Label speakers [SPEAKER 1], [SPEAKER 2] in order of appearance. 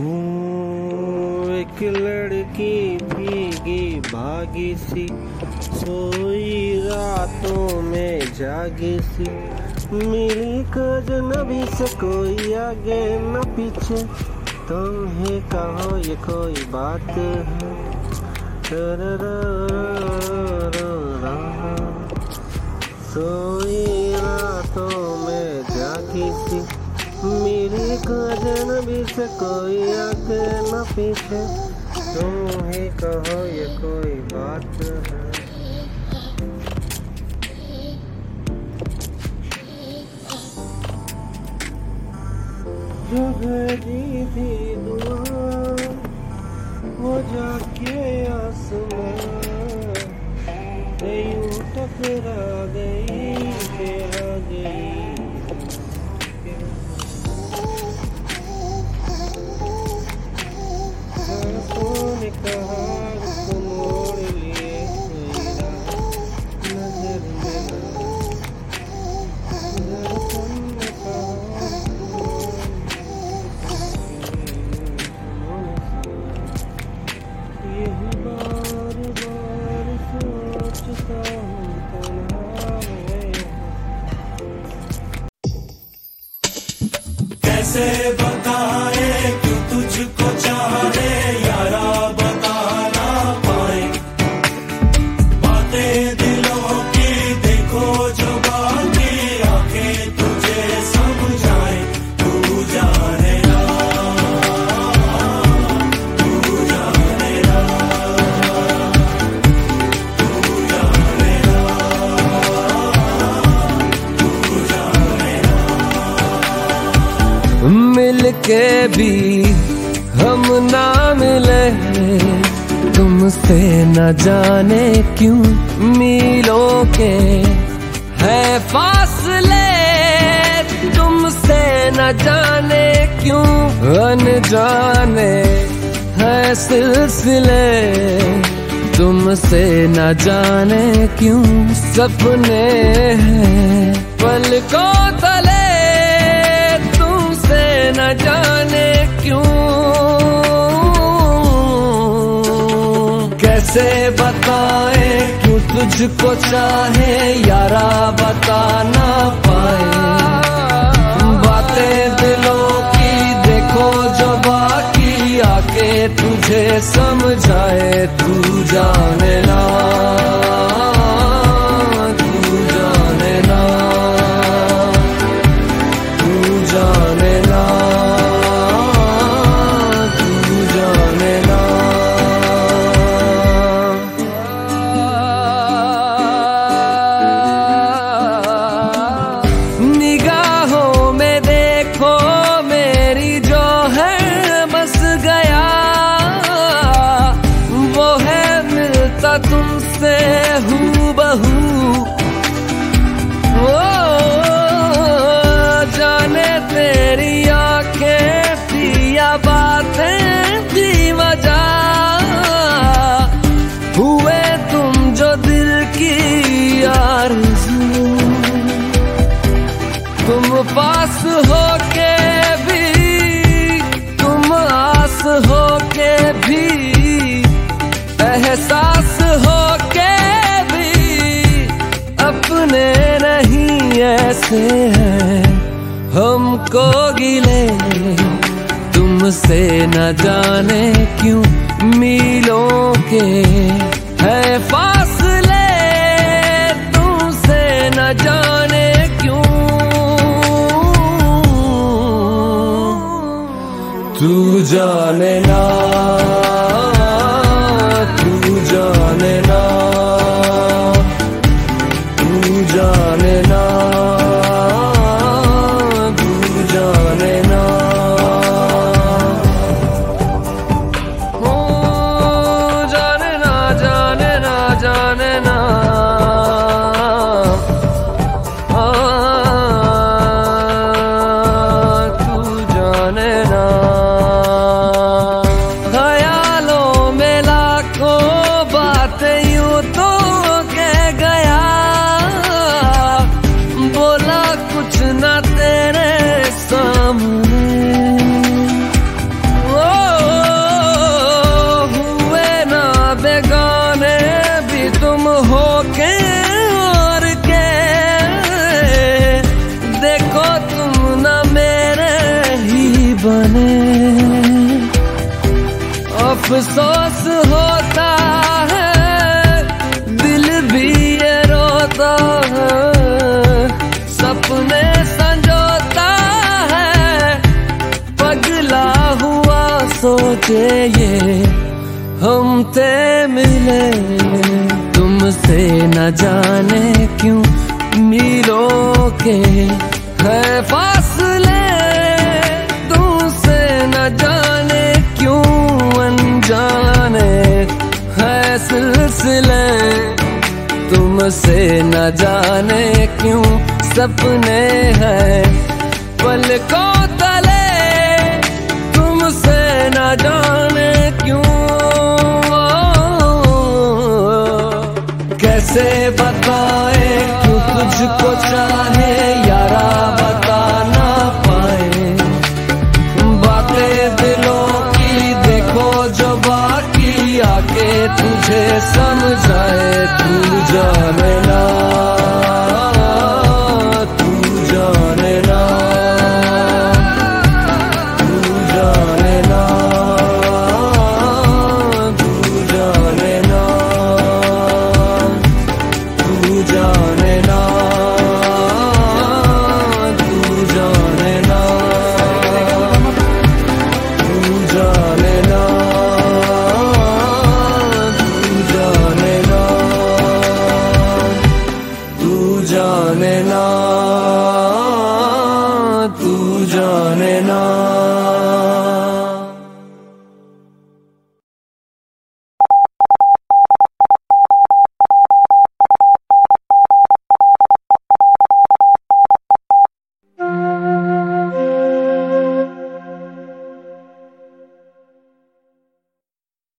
[SPEAKER 1] ہوں، ایک لڑکی بھیگی بھاگی سی، سوئی راتوں میں جاگی سی۔ ملی کجنبی سے کوئی آگے نہ پیچھے۔ تمہیں کہو، یہ کوئی بات ہے؟ سوئی راتوں میں جاگی سی۔ میری کجنبی سے کوئی آگے نہ پیچھے۔ تمہیں کہو یہ کوئی بات ہے۔ جو بھیجی تھی دعا، وہ جا کے آسمان یوں ٹکرا گئی۔
[SPEAKER 2] کیسے
[SPEAKER 3] بھی ہم نہ ملے تم سے نہ جانے کیوں میلوں کے ہے فاصلے تم سے نہ جانے کیوں انجانے ہے سلسلے تم سے نہ جانے کیوں سپنے ہیں پل کو تلے تم سے نہ جانے کیوں؟ کیسے بتائیں کیوں تجھ کو چاہے یارا بتا نہ پائے باتیں دلوں کی دیکھو جو باقی آ کے تجھے سمجھائے، تو جانے اپنے نہیں ایسے ہیں۔ ہم کو گلے تم سے نہ جانے کیوں میلوں کے ہے فاصلے تم سے نہ جانے کیوں؟ تو جانے نا۔ افسوس ہوتا ہے، دل بھی یہ روتا ہے۔ سپنے سنجوتا ہے، پگلا ہوا سوچے یہ ہم تے ملے۔ تم سے نہ جانے کیوں میروں کے ہے سے نہ جانے کیوں سپنے ہیں؟ پل کو تلے، تم سے نہ جانے کیوں؟ کیسے بتائے تو تجھ کو چاہے، یارا بتا نہ پائے؟ باتیں دلوں کی دیکھو جو باقی آ کے تجھے سب